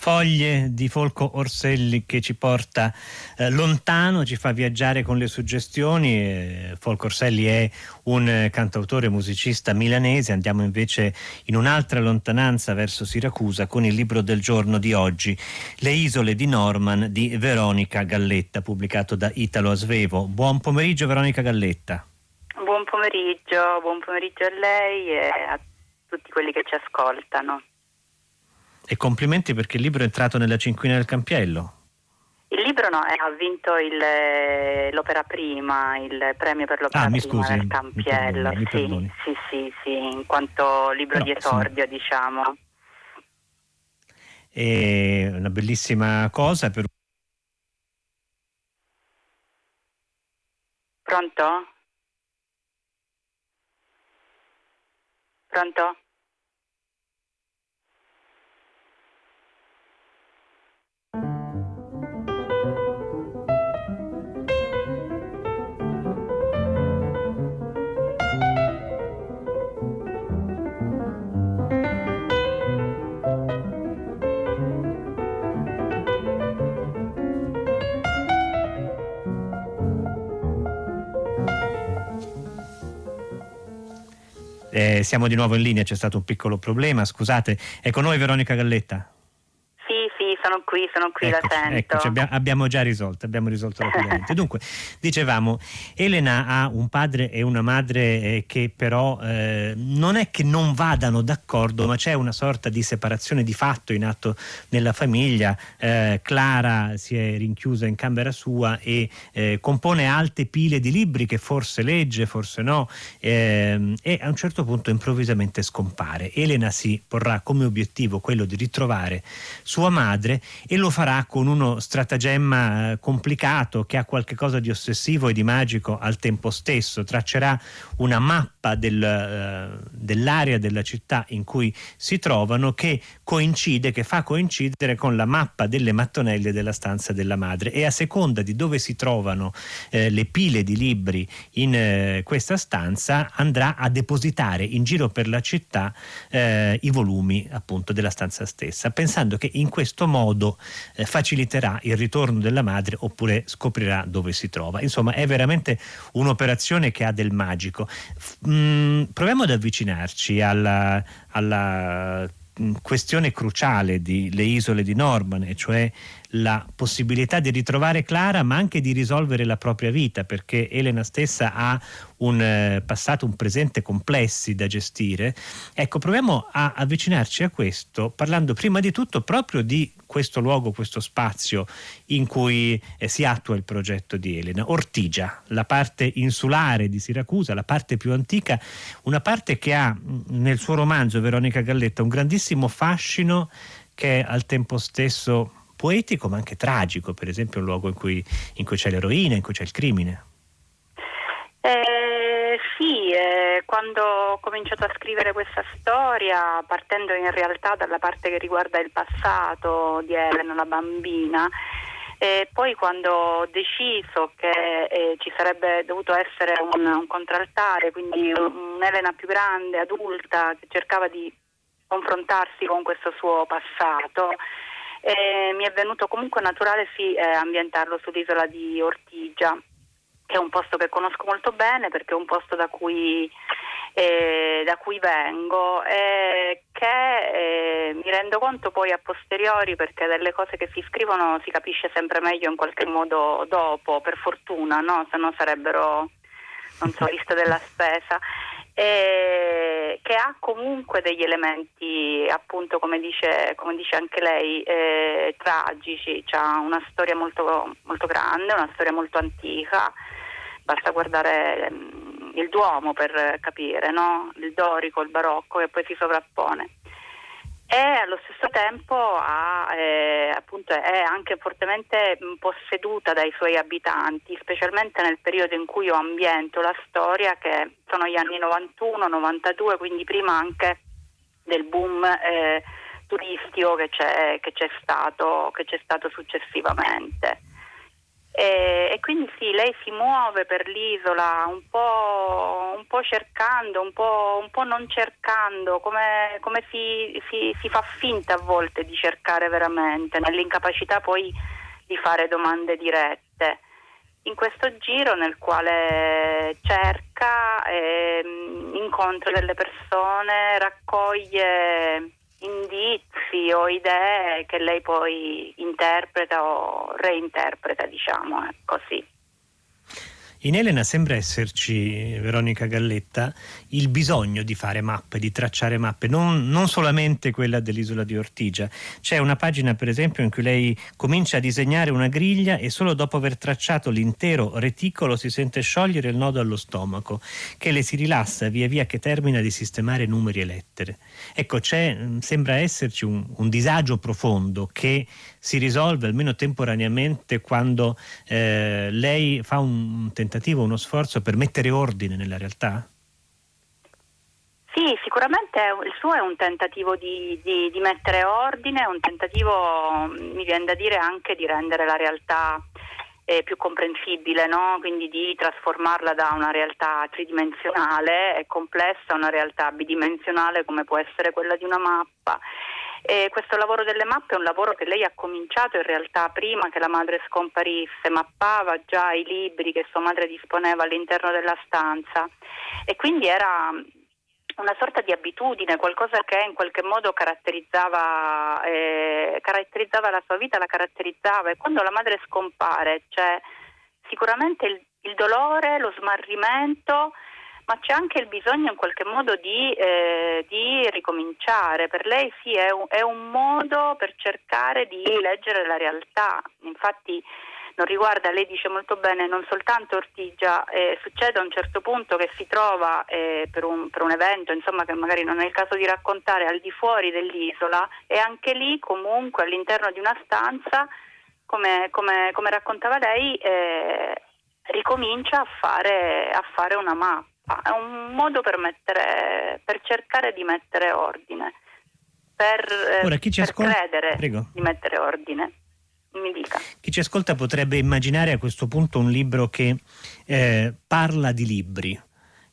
Foglie di Folco Orselli che ci porta eh, lontano, ci fa viaggiare con le suggestioni. Eh, Folco Orselli è un eh, cantautore musicista milanese. Andiamo invece in un'altra lontananza verso Siracusa con il libro del giorno di oggi, Le isole di Norman di Veronica Galletta, pubblicato da Italo Asvevo. Buon pomeriggio Veronica Galletta. Buon pomeriggio, buon pomeriggio a lei e a tutti quelli che ci ascoltano. E complimenti perché il libro è entrato nella cinquina del Campiello. Il libro no, eh, ha vinto il, eh, l'opera prima, il premio per l'opera ah, prima scusi, del Campiello. Mi perdoni, mi sì, sì, sì, sì, in quanto libro no, di esordio, sì. diciamo. È una bellissima cosa per Pronto? Pronto? Eh, siamo di nuovo in linea, c'è stato un piccolo problema, scusate. È con noi Veronica Galletta sono qui, sono qui, eccoci, la sento. Eccoci, abbiamo, abbiamo, già risolto, abbiamo risolto rapidamente. Dunque, dicevamo, Elena ha un padre e una madre eh, che però eh, non è che non vadano d'accordo, ma c'è una sorta di separazione di fatto in atto nella famiglia. Eh, Clara si è rinchiusa in camera sua e eh, compone alte pile di libri che forse legge, forse no, ehm, e a un certo punto improvvisamente scompare. Elena si porrà come obiettivo quello di ritrovare sua madre padre e lo farà con uno stratagemma eh, complicato che ha qualcosa di ossessivo e di magico al tempo stesso. Traccerà una mappa del, uh, dell'area della città in cui si trovano che coincide, che fa coincidere con la mappa delle mattonelle della stanza della madre e a seconda di dove si trovano eh, le pile di libri in eh, questa stanza andrà a depositare in giro per la città eh, i volumi appunto della stanza stessa, pensando che in questo modo eh, faciliterà il ritorno della madre oppure scoprirà dove si trova. Insomma, è veramente un'operazione che ha del magico. Mm, proviamo ad avvicinarci alla, alla questione cruciale delle isole di Norman, cioè la possibilità di ritrovare Clara ma anche di risolvere la propria vita perché Elena stessa ha un eh, passato, un presente complessi da gestire. Ecco, proviamo a avvicinarci a questo parlando prima di tutto proprio di questo luogo, questo spazio in cui eh, si attua il progetto di Elena. Ortigia, la parte insulare di Siracusa, la parte più antica, una parte che ha nel suo romanzo Veronica Galletta un grandissimo fascino che è al tempo stesso poetico ma anche tragico, per esempio un luogo in cui, in cui c'è l'eroina, in cui c'è il crimine. Eh, sì, eh, quando ho cominciato a scrivere questa storia, partendo in realtà dalla parte che riguarda il passato di Elena, la bambina, e poi quando ho deciso che eh, ci sarebbe dovuto essere un, un contraltare, quindi un'Elena più grande, adulta, che cercava di confrontarsi con questo suo passato, e mi è venuto comunque naturale sì, eh, ambientarlo sull'isola di Ortigia, che è un posto che conosco molto bene perché è un posto da cui, eh, da cui vengo e che eh, mi rendo conto poi a posteriori perché delle cose che si scrivono si capisce sempre meglio in qualche modo dopo, per fortuna, no? se no sarebbero non so, liste della spesa eh, che ha comunque degli elementi, appunto come dice, come dice anche lei, eh, tragici, ha una storia molto, molto, grande, una storia molto antica, basta guardare um, il Duomo per capire, no? il dorico, il barocco che poi si sovrappone e allo stesso tempo ha, eh, appunto, è anche fortemente posseduta dai suoi abitanti, specialmente nel periodo in cui io ambiento la storia, che sono gli anni 91-92, quindi prima anche del boom eh, turistico che c'è, che, c'è stato, che c'è stato successivamente. E, e, quindi sì, lei si muove per l'isola un po', un po cercando, un po', un po', non cercando, come, come si, si, si, fa finta a volte di cercare veramente, nell'incapacità poi di fare domande dirette. In questo giro nel quale cerca, eh, incontra delle persone, raccoglie indizi o idee che lei poi interpreta o reinterpreta, diciamo, così. In Elena sembra esserci, Veronica Galletta, il bisogno di fare mappe, di tracciare mappe, non, non, solamente quella dell'isola di Ortigia. C'è una pagina, per esempio, in cui lei comincia a disegnare una griglia e solo dopo aver tracciato l'intero reticolo si sente sciogliere il nodo allo stomaco, che le si rilassa via via che termina di sistemare numeri e lettere. Ecco, sembra esserci un, un disagio profondo che si risolve almeno temporaneamente quando eh, lei fa un tentativo, uno sforzo per mettere ordine nella realtà? Sì, sicuramente il suo è un tentativo di, di, di, mettere ordine, un tentativo, mi viene da dire, anche di rendere la realtà eh, più comprensibile, no? quindi di trasformarla da una realtà tridimensionale e complessa a una realtà bidimensionale come può essere quella di una mappa. E questo lavoro delle mappe è un lavoro che lei ha cominciato in realtà prima che la madre scomparisse, mappava già i libri che sua madre disponeva all'interno della stanza. E quindi era una sorta di abitudine, qualcosa che in qualche modo caratterizzava, eh, caratterizzava la sua vita, la caratterizzava. E quando la madre scompare c'è sicuramente il, il dolore, lo smarrimento, ma c'è anche il bisogno in qualche modo di, eh, di ricominciare. Per lei sì, è un, è un, modo per cercare di leggere la realtà. Infatti non riguarda, lei dice molto bene, non soltanto Ortigia, eh, succede a un certo punto che si trova eh, per, un, per, un, evento, insomma che magari non è il caso di raccontare, al di fuori dell'isola e anche lì comunque all'interno di una stanza, come, come, come raccontava lei, eh, ricomincia a fare, a fare una mappa è un modo per, mettere, per cercare di mettere ordine, per, eh, Ora, chi ci per ascolta... credere Prego. di mettere ordine. Mi dica. Chi ci ascolta potrebbe immaginare a questo punto un libro che eh, parla di libri,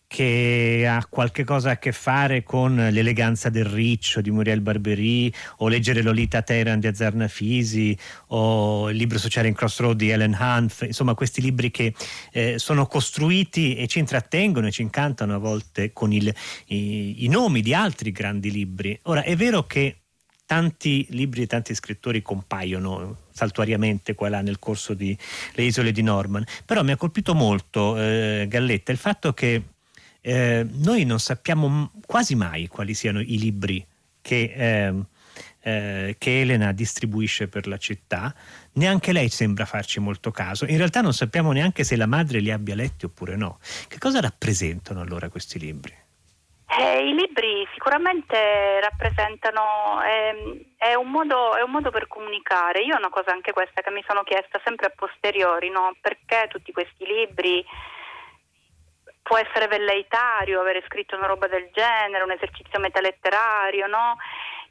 che ha qualche cosa a che fare con l'eleganza del riccio di Muriel Barbery o leggere Lolita Teheran di Azzarna Fisi o il libro sociale in Crossroad di Ellen Hanf, insomma questi libri che eh, sono costruiti e ci intrattengono e ci incantano a volte con il, i, i nomi di altri grandi libri. Ora è vero che tanti libri e tanti scrittori compaiono saltuariamente qua là nel corso di Le isole di Norman, però mi ha colpito molto eh, Galletta il fatto che eh, noi non sappiamo quasi mai quali siano i libri che, eh, eh, che Elena distribuisce per la città, neanche lei sembra farci molto caso. In realtà non sappiamo neanche se la madre li abbia letti oppure no. Che cosa rappresentano allora questi libri? Eh, I libri sicuramente rappresentano, eh, è, un modo, è, un modo, per comunicare. Io ho una cosa anche questa che mi sono chiesta sempre a posteriori, no? perché tutti questi libri può essere velleitario avere scritto una roba del genere, un esercizio metaletterario, no?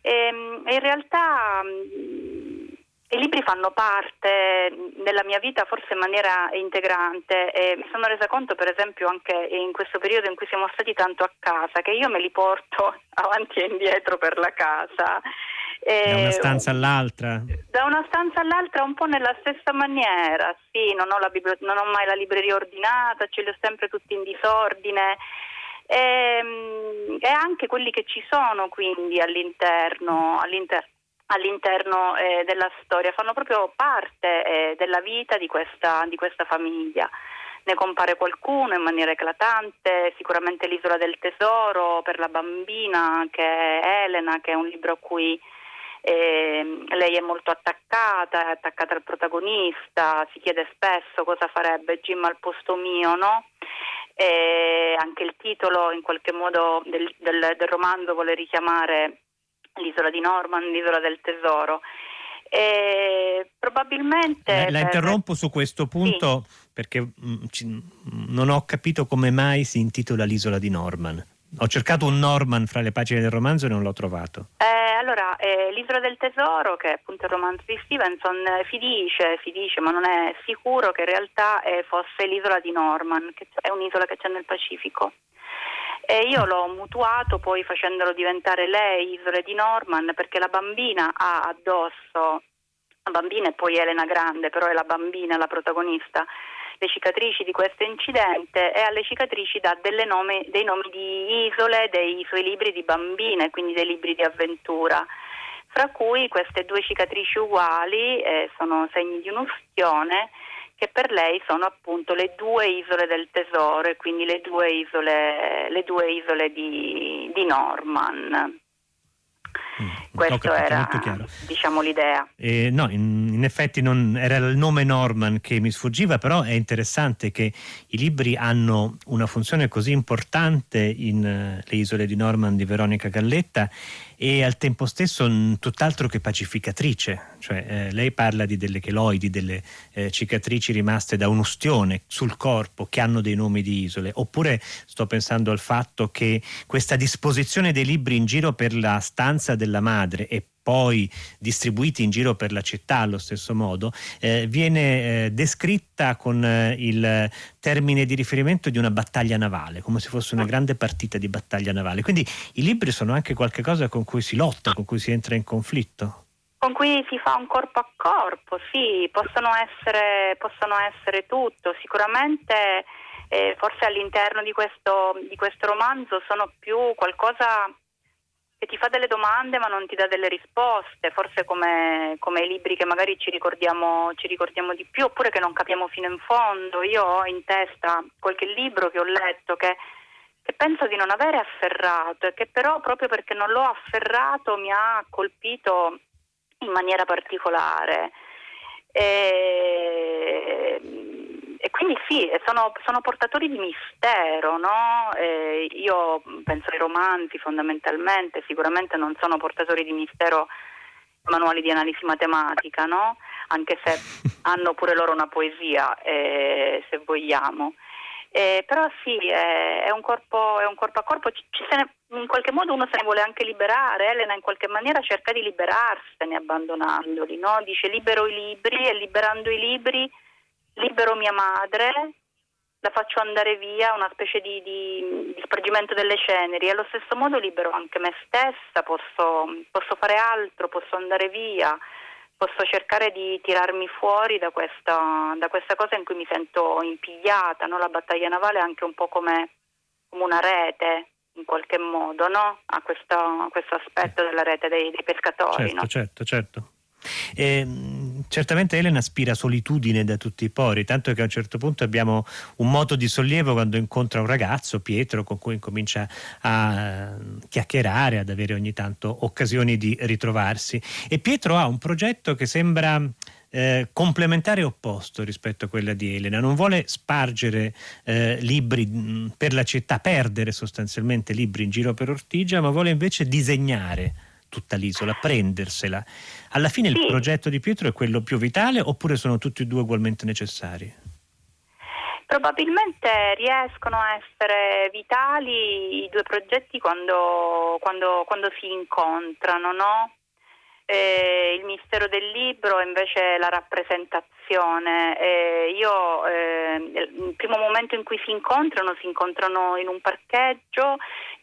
E, ehm, in realtà mm, i libri fanno parte della mia vita forse in maniera integrante e mi sono resa conto per esempio anche in questo periodo in cui siamo stati tanto a casa che io me li porto avanti e indietro per la casa da una stanza all'altra? Da una stanza all'altra un po' nella stessa maniera, sì, non ho, bibli- non ho mai la libreria ordinata, ce li ho sempre tutti in disordine. E, ehm, e anche quelli che ci sono quindi all'interno, all'inter- all'interno eh, della storia fanno proprio parte eh, della vita di questa, di questa famiglia ne compare qualcuno in maniera eclatante, sicuramente l'isola del tesoro per la bambina che è Elena, che è un libro a cui eh, lei è molto attaccata, è attaccata al protagonista, si chiede spesso cosa farebbe Jim al posto mio, no? E anche il titolo in qualche modo del, del, del romanzo vuole richiamare l'isola di Norman, l'isola del tesoro. E probabilmente. La, interrompo su questo punto sì. perché mh, mm, ci, non ho capito come mai si intitola l'isola di Norman. Ho cercato un Norman fra le pagine del romanzo e non l'ho trovato. Eh, allora, eh, L'isola del tesoro, che è appunto il romanzo di Stevenson, eh, si dice, si dice, ma non è sicuro che in realtà eh, fosse l'isola di Norman, che è un'isola che c'è nel Pacifico. E io l'ho mutuato poi facendolo diventare lei Isole di Norman perché la bambina ha addosso, la bambina e poi Elena Grande, però è la bambina la protagonista, le cicatrici di questo incidente e alle cicatrici dà nome, dei nomi di isole dei suoi libri di bambine, quindi dei libri di avventura, fra cui queste due cicatrici uguali eh, sono segni di un'ustione che per lei sono appunto le due isole del tesoro e quindi le due isole, le due isole di, di Norman. Mm, Questa era diciamo, l'idea. Eh, no, in, in, effetti non era il nome Norman che mi sfuggiva, però è interessante che i libri hanno una funzione così importante in uh, Le isole di Norman di Veronica Galletta e al tempo stesso tutt'altro che pacificatrice, cioè eh, lei parla di delle cheloidi, delle eh, cicatrici rimaste da un'ustione sul corpo che hanno dei nomi di isole, oppure sto pensando al fatto che questa disposizione dei libri in giro per la stanza della madre e poi distribuiti in giro per la città allo stesso modo, eh, viene eh, descritta con eh, il termine di riferimento di una battaglia navale, come se fosse una grande partita di battaglia navale. Quindi i libri sono anche qualcosa con cui si lotta, con cui si entra in conflitto. Con cui si fa un corpo a corpo, sì, possono essere, possono essere tutto. Sicuramente eh, forse all'interno di questo, di questo romanzo sono più qualcosa che ti fa delle domande ma non ti dà delle risposte, forse come, come i libri che magari ci ricordiamo, ci ricordiamo, di più oppure che non capiamo fino in fondo. Io ho in testa qualche libro che ho letto che, che penso di non avere afferrato e che però proprio perché non l'ho afferrato mi ha colpito in maniera particolare. E e quindi sì, sono, sono, portatori di mistero, no? eh, io penso ai romanzi fondamentalmente, sicuramente non sono portatori di mistero manuali di analisi matematica, no? anche se hanno pure loro una poesia, eh, se vogliamo. Eh, però sì, è, un corpo, è, un corpo, a corpo, ci, ci ne, in qualche modo uno se ne vuole anche liberare, Elena in qualche maniera cerca di liberarsene abbandonandoli, no? dice libero i libri e liberando i libri libero mia madre, la faccio andare via, una specie di, di, di spargimento delle ceneri, allo stesso modo libero anche me stessa, posso, posso, fare altro, posso andare via, posso cercare di tirarmi fuori da questa, da questa cosa in cui mi sento impigliata, no? la battaglia navale è anche un po' come, come una rete in qualche modo, no? ha questo, questo, aspetto della rete dei, dei pescatori. Certo, no? certo, certo. E, certamente Elena aspira solitudine da tutti i pori, tanto che a un certo punto abbiamo un moto di sollievo quando incontra un ragazzo, Pietro, con cui incomincia a chiacchierare, ad avere ogni tanto occasioni di ritrovarsi. E Pietro ha un progetto che sembra eh, complementare e opposto rispetto a quella di Elena. Non vuole spargere eh, libri mh, per la città, perdere sostanzialmente libri in giro per Ortigia, ma vuole invece disegnare tutta l'isola, prendersela. Alla fine sì. il progetto di Pietro è quello più vitale oppure sono tutti e due ugualmente necessari? Probabilmente riescono a essere vitali i due progetti quando, quando, quando si incontrano, no? eh, il mistero del libro invece la rappresentazione. Eh, io eh, il primo momento in cui si incontrano, si incontrano in un parcheggio,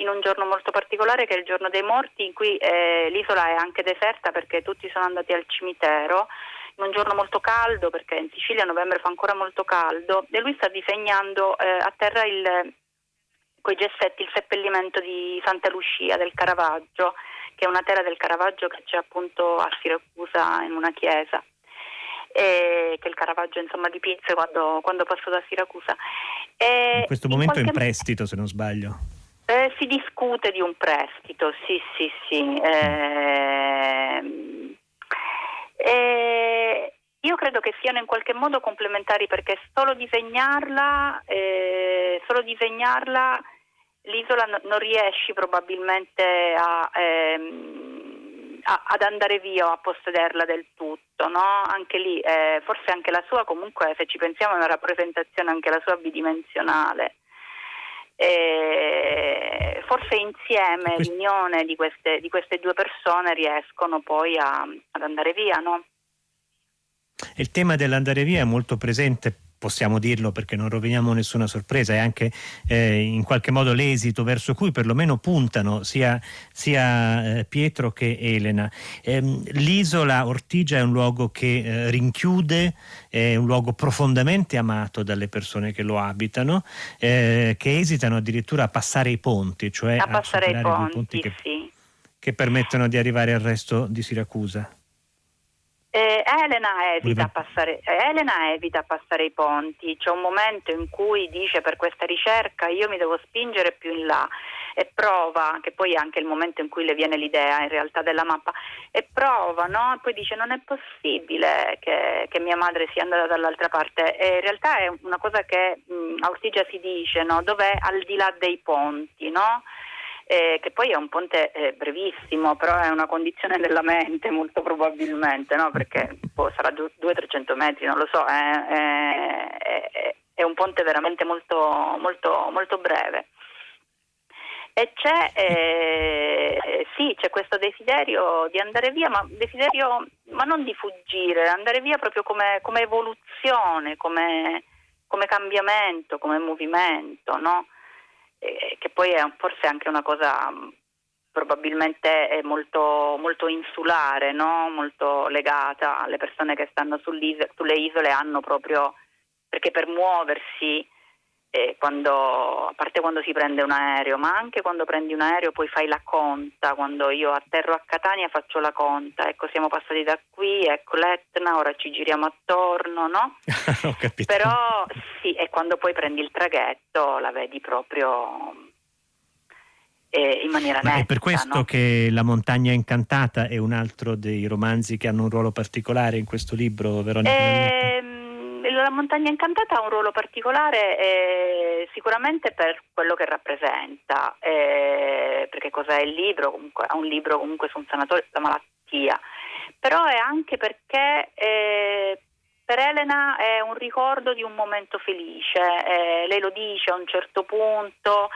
in un giorno molto particolare che è il giorno dei morti, in cui eh, l'isola è anche deserta perché tutti sono andati al cimitero. In un giorno molto caldo, perché in Sicilia a novembre fa ancora molto caldo, e lui sta disegnando eh, a terra il, coi gessetti il seppellimento di Santa Lucia del Caravaggio che è una tela del Caravaggio che c'è appunto a Siracusa in una chiesa e che il Caravaggio insomma dipinse quando, quando passò da Siracusa. E in questo momento in qualche... è in prestito se non sbaglio. Eh, si discute di un prestito, sì sì sì. Eh, eh, io credo che siano in qualche modo complementari perché solo disegnarla, eh, solo disegnarla l'isola non riesci probabilmente a, ehm, a, ad andare via o a possederla del tutto, no? Anche lì, eh, forse anche la sua comunque, se ci pensiamo, è una rappresentazione anche la sua bidimensionale. Eh, forse insieme l'unione di queste, di queste, due persone riescono poi a, ad andare via, no? Il tema dell'andare via è molto presente possiamo dirlo perché non roviniamo nessuna sorpresa, è anche eh, in qualche modo l'esito verso cui perlomeno puntano sia, sia eh, Pietro che Elena. Eh, l'isola Ortigia è un luogo che eh, rinchiude, è un luogo profondamente amato dalle persone che lo abitano, eh, che esitano addirittura a passare i ponti, cioè a, a passare i ponti, ponti che, sì. che permettono di arrivare al resto di Siracusa. Eh, Elena, evita passare, eh, Elena evita passare i ponti, c'è un momento in cui dice per questa ricerca io mi devo spingere più in là e prova, che poi è anche il momento in cui le viene l'idea in realtà della mappa, e prova, no? E poi dice non è possibile che, che, mia madre sia andata dall'altra parte. E in realtà è una cosa che mh, a Ortigia si dice, no? Dov'è al di là dei ponti, no? Eh, che poi è un ponte eh, brevissimo, però è una condizione della mente molto probabilmente, no? perché boh, sarà 200-300 metri, non lo so, è, è, è, un ponte veramente molto, molto, molto breve. E c'è, eh, sì, c'è questo desiderio di andare via, ma desiderio, ma non di fuggire, andare via proprio come, come evoluzione, come, come cambiamento, come movimento, no? Che poi è forse anche una cosa mm, probabilmente molto, molto insulare, no? molto legata alle persone che stanno sulle isole, hanno proprio, perché per muoversi, quando, a parte quando si prende un aereo, ma anche quando prendi un aereo poi fai la conta, quando io atterro a Catania faccio la conta, ecco siamo passati da qui, ecco l'Etna, ora ci giriamo attorno, no? Ho capito. Però sì, e quando poi prendi il traghetto la vedi proprio eh, in maniera netta. è per questo no? che La montagna incantata è un altro dei romanzi che hanno un ruolo particolare in questo libro, Veronica? Ehm, la montagna incantata ha un ruolo particolare eh, sicuramente per quello che rappresenta, eh, perché cos'è il libro? Comunque, è un libro comunque su un sanatorio, la malattia, però è anche perché eh, per Elena è un ricordo di un momento felice, eh, lei lo dice a un certo punto,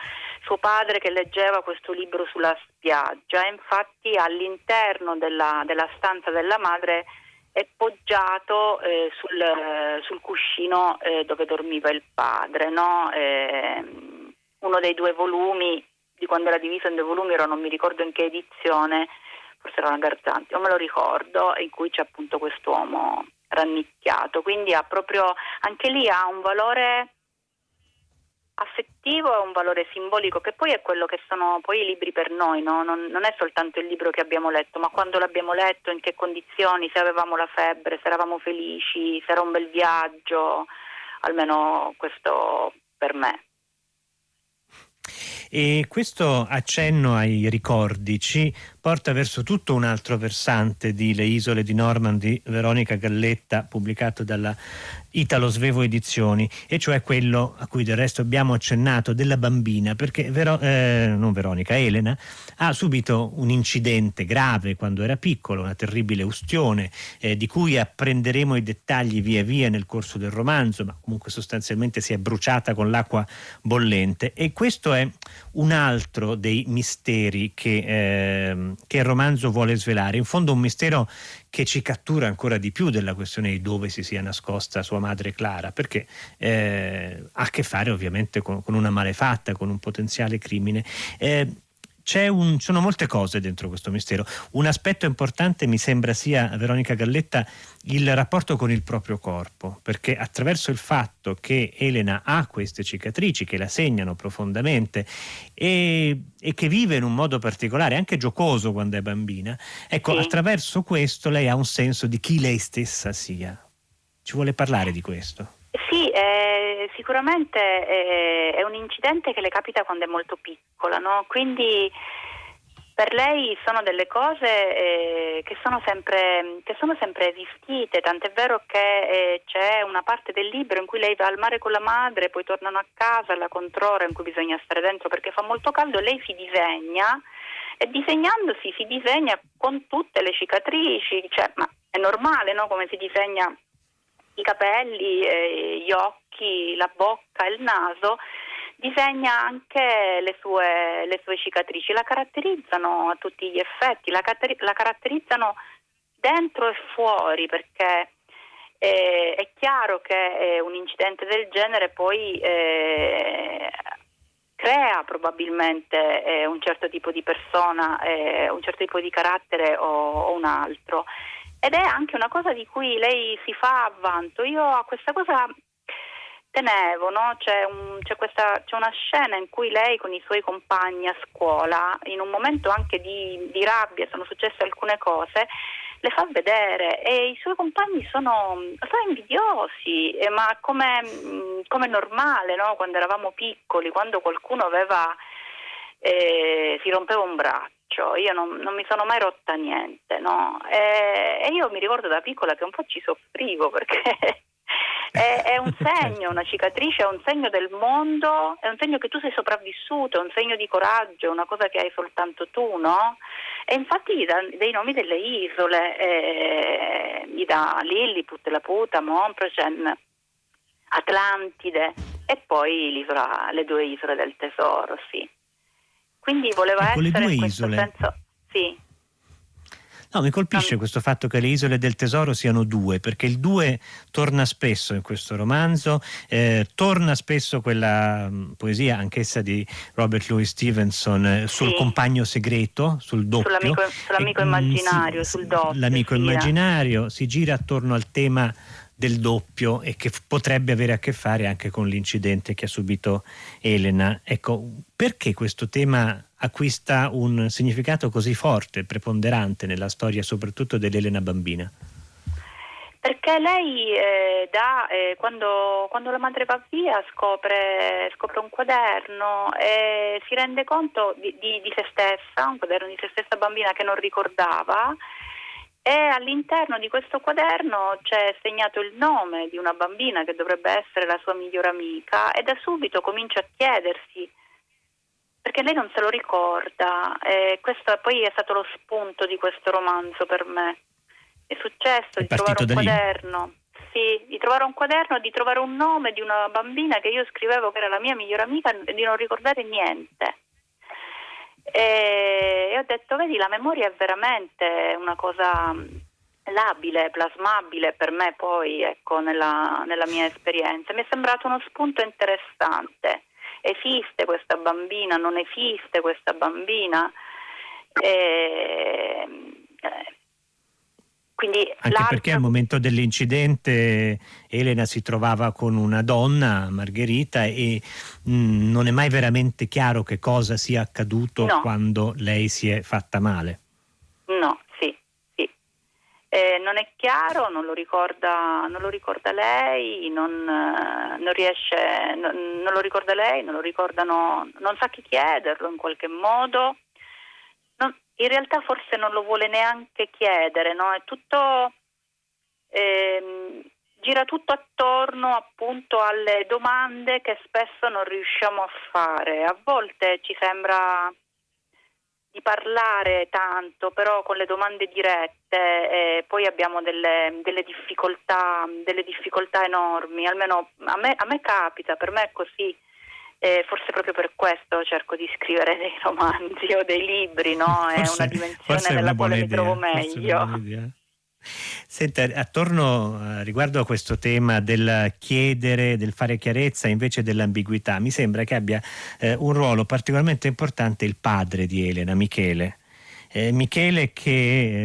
suo padre che leggeva questo libro sulla spiaggia, infatti all'interno della, della stanza della madre è poggiato eh, sul, sul, cuscino eh, dove dormiva il padre, no? Ehm, uno dei due volumi, di quando era diviso in due volumi, ero non mi ricordo in che edizione, forse era una Garzanti, non me lo ricordo, in cui c'è appunto quest'uomo rannicchiato, quindi ha proprio anche lì ha un valore affettivo e un valore simbolico che poi è quello che sono poi i libri per noi, no? non, non, è soltanto il libro che abbiamo letto, ma quando l'abbiamo letto, in che condizioni, se avevamo la febbre, se eravamo felici, se era un bel viaggio, almeno questo per me. E questo accenno ai ricordi ci porta verso tutto un altro versante di Le isole di Normandy, Veronica Galletta, pubblicato dalla Italo Svevo Edizioni, e cioè quello a cui del resto abbiamo accennato della bambina, perché Vero, eh, non Veronica, Elena ha subito un incidente grave quando era piccolo, una terribile ustione, eh, di cui apprenderemo i dettagli via via nel corso del romanzo, ma comunque sostanzialmente si è bruciata con l'acqua bollente. E questo è un altro dei misteri che, eh, che il romanzo vuole svelare. In fondo un mistero che ci cattura ancora di più della questione di dove si sia nascosta sua madre Clara, perché eh, ha a che fare ovviamente con, con, una malefatta, con un potenziale crimine. Eh, un, sono molte cose dentro questo mistero. Un aspetto importante mi sembra sia, Veronica Galletta, il rapporto con il proprio corpo, perché attraverso il fatto che Elena ha queste cicatrici che la segnano profondamente e, e che vive in un modo particolare, anche giocoso quando è bambina, ecco, sì. attraverso questo lei ha un senso di chi lei stessa sia. Ci vuole parlare di questo? Sì, eh, sicuramente eh, è un incidente che le capita quando è molto piccola, no? quindi per lei sono delle cose eh, che, sono sempre, che, sono sempre, esistite, tant'è vero che eh, c'è una parte del libro in cui lei va al mare con la madre, poi tornano a casa, la controra in cui bisogna stare dentro perché fa molto caldo, lei si disegna e disegnandosi si disegna con tutte le cicatrici, cioè, ma è normale no? come si disegna i capelli, eh, gli occhi, la bocca, il naso, disegna anche le sue, le sue, cicatrici, la caratterizzano a tutti gli effetti, la, la caratterizzano dentro e fuori perché eh, è chiaro che eh, un incidente del genere poi eh, crea probabilmente eh, un certo tipo di persona, eh, un certo tipo di carattere o, o, un altro. Ed è anche una cosa di cui lei si fa avvanto. Io a questa cosa tenevo, no? c'è, un, c'è, questa, c'è, una scena in cui lei con i suoi compagni a scuola, in un momento anche di, di rabbia, sono successe alcune cose, le fa vedere e i suoi compagni sono, sono invidiosi, eh, ma come, mm, come normale no? quando eravamo piccoli, quando qualcuno aveva, eh, si rompeva un braccio, io non, non mi sono mai rotta niente no? e, e io mi ricordo da piccola che un po' ci soffrivo perché è, è, un segno, una cicatrice, è un segno del mondo, è un segno che tu sei sopravvissuto, è un segno di coraggio, una cosa che hai soltanto tu, no? E infatti gli dà dei nomi delle isole, eh, gli dà Lilliput, Laputa, Montprocen, Atlantide e poi le due isole del tesoro, sì. Quindi voleva ecco, essere in questo isole. senso... Sì. No, mi colpisce questo fatto che le isole del tesoro siano due, perché il due torna spesso in questo romanzo, eh, torna spesso quella mh, mm, poesia, anch'essa di Robert Louis Stevenson, eh, sul sì. compagno segreto, sul doppio. Sull'amico, sull'amico e, immaginario, sì, sul doppio. L'amico sì, immaginario si gira attorno al tema del doppio e che potrebbe avere a che fare anche con l'incidente che ha subito Elena. Ecco, perché questo tema acquista un significato così forte, preponderante nella storia soprattutto dell'Elena bambina? Perché lei eh, da, eh, quando, quando, la madre va via scopre, scopre, un quaderno e si rende conto di, di, di se stessa, un quaderno di se stessa bambina che non ricordava e all'interno di questo quaderno c'è segnato il nome di una bambina che dovrebbe essere la sua migliore amica e da subito comincia a chiedersi perché lei non se lo ricorda e questo poi è stato lo spunto di questo romanzo per me. È successo è di trovare un quaderno. Sì, di trovare un quaderno, di trovare un nome di una bambina che io scrivevo che era la mia migliore amica e di non ricordare niente. E, e ho detto, vedi, la memoria è veramente una cosa labile, plasmabile per me poi, ecco, nella, nella mia esperienza. Mi è sembrato uno spunto interessante. Esiste questa bambina, non esiste questa bambina? E, eh, quindi Anche perché al momento dell'incidente Elena si trovava con una donna, Margherita, e mh, mm, non è mai veramente chiaro che cosa sia accaduto no. quando lei si è fatta male. No, sì, sì. Eh, non è chiaro, non lo ricorda, non lo ricorda lei, non, eh, non riesce, non, non, lo ricorda lei, non lo ricordano, non sa chi chiederlo in qualche modo in realtà forse non lo vuole neanche chiedere, no? È tutto, ehm, gira tutto attorno appunto alle domande che spesso non riusciamo a fare. A volte ci sembra di parlare tanto, però con le domande dirette eh, poi abbiamo delle, delle, difficoltà, delle difficoltà enormi, almeno a me, a me capita, per me è così e forse proprio per questo cerco di scrivere dei romanzi o dei libri, no? È una dimensione nella quale mi trovo meglio. Senta, attorno eh, riguardo a questo tema del chiedere, del fare chiarezza invece dell'ambiguità, mi sembra che abbia eh, un ruolo particolarmente importante il padre di Elena, Michele. Eh, Michele che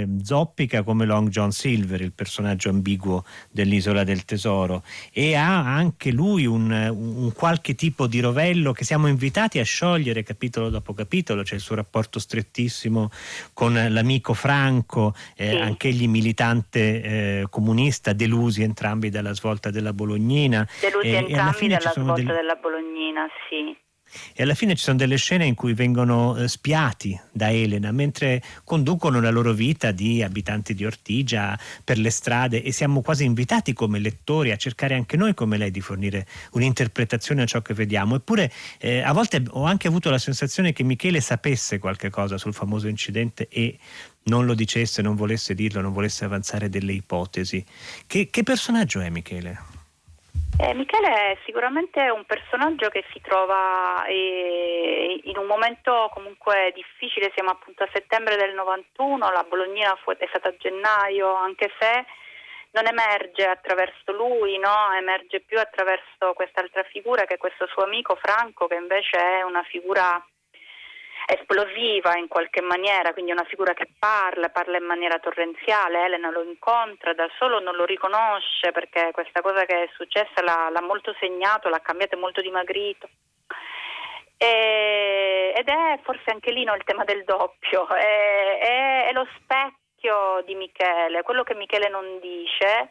eh, zoppica come Long John Silver, il personaggio ambiguo dell'Isola del Tesoro, e ha anche lui un, un, qualche tipo di rovello che siamo invitati a sciogliere capitolo dopo capitolo, c'è il suo rapporto strettissimo con l'amico Franco, eh, sì. anch'egli militante eh, comunista, delusi entrambi dalla svolta della Bolognina. Delusi e, entrambi dalla svolta delle... della Bolognina, sì e alla fine ci sono delle scene in cui vengono eh, spiati da Elena mentre conducono la loro vita di abitanti di Ortigia per le strade e siamo quasi invitati come lettori a cercare anche noi come lei di fornire un'interpretazione a ciò che vediamo eppure eh, a volte ho anche avuto la sensazione che Michele sapesse qualche cosa sul famoso incidente e non lo dicesse, non volesse dirlo, non volesse avanzare delle ipotesi. Che, che personaggio è Michele? Eh, Michele è sicuramente un personaggio che si trova eh, in un momento comunque difficile, siamo appunto a settembre del 91, la Bolognina fu, è stata a gennaio, anche se non emerge attraverso lui, no? emerge più attraverso quest'altra figura che è questo suo amico Franco che invece è una figura esplosiva in qualche maniera, quindi una figura che parla, parla in maniera torrenziale, Elena lo incontra, da solo non lo riconosce perché questa cosa che è successa l'ha, l'ha molto segnato, l'ha cambiato molto dimagrito. E, ed è forse anche lì no, il tema del doppio, è, è, è lo specchio di Michele, quello che Michele non dice.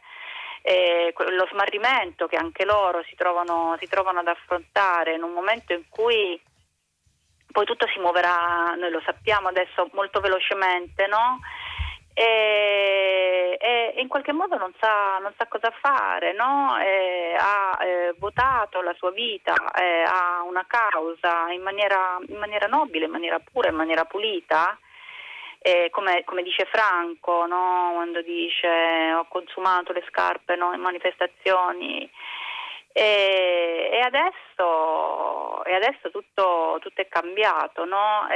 Eh, lo smarrimento che anche loro si trovano, si trovano, ad affrontare in un momento in cui poi tutto si muoverà, noi lo sappiamo adesso molto velocemente, no? E, e, in qualche modo non sa, non sa cosa fare, no? ha eh, votato la sua vita, eh, ha una causa in maniera, in maniera, nobile, in maniera pura, in maniera pulita. Come, come, dice Franco, no? quando dice ho consumato le scarpe in manifestazioni, e, e, adesso, e adesso tutto, tutto, è cambiato, no?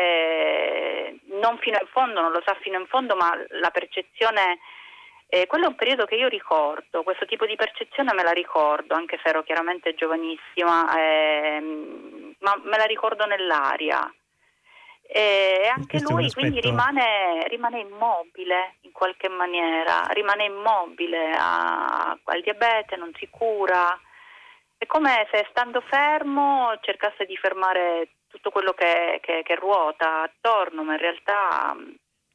non fino in fondo, non lo sa fino in fondo, ma la percezione, eh, quello è un periodo che io ricordo, questo tipo di percezione me la ricordo, anche se ero chiaramente giovanissima, eh, ma me la ricordo nell'aria. E anche lui quindi rimane, rimane, immobile in qualche maniera, rimane immobile a, al diabete, non si cura, è come se stando fermo cercasse di fermare tutto quello che, che, che ruota attorno, ma in realtà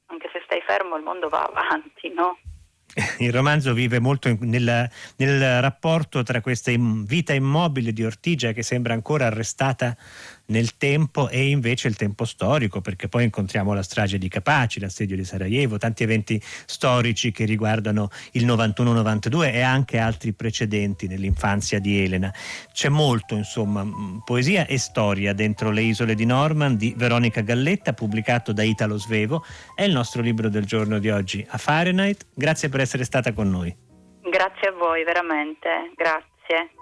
anche se stai fermo il mondo va avanti, no? Il romanzo vive molto nel, nel rapporto tra questa vita immobile di Ortigia che sembra ancora arrestata nel tempo e invece il tempo storico, perché poi incontriamo la strage di Capaci, l'assedio di Sarajevo, tanti eventi storici che riguardano il 91-92 e anche altri precedenti nell'infanzia di Elena. C'è molto, insomma, poesia e storia dentro le isole di Norman di Veronica Galletta, pubblicato da Italo Svevo. È il nostro libro del giorno di oggi a Fahrenheit. Grazie per essere stata con noi. Grazie a voi, veramente. Grazie.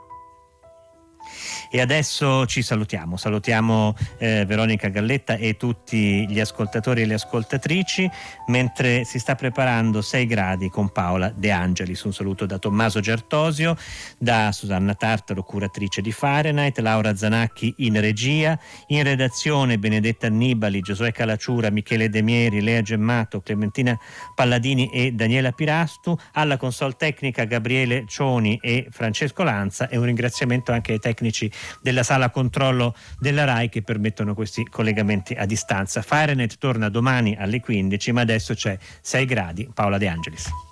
E adesso ci salutiamo, salutiamo eh, Veronica Galletta e tutti gli ascoltatori e le ascoltatrici mentre si sta preparando 6 gradi con Paola De Angelis. Un saluto da Tommaso Gertosio, da Susanna Tartaro, curatrice di Fahrenheit, Laura Zanacchi in regia, in redazione Benedetta Annibali, Giosuè Calacciura, Michele Demieri, Lea Gemmato, Clementina Palladini e Daniela Pirastu, alla consol tecnica Gabriele Cioni e Francesco Lanza e un ringraziamento anche ai tecnici della sala controllo della RAI che permettono questi collegamenti a distanza. Fahrenheit torna domani alle 15, ma adesso c'è 6 gradi. Paola De Angelis.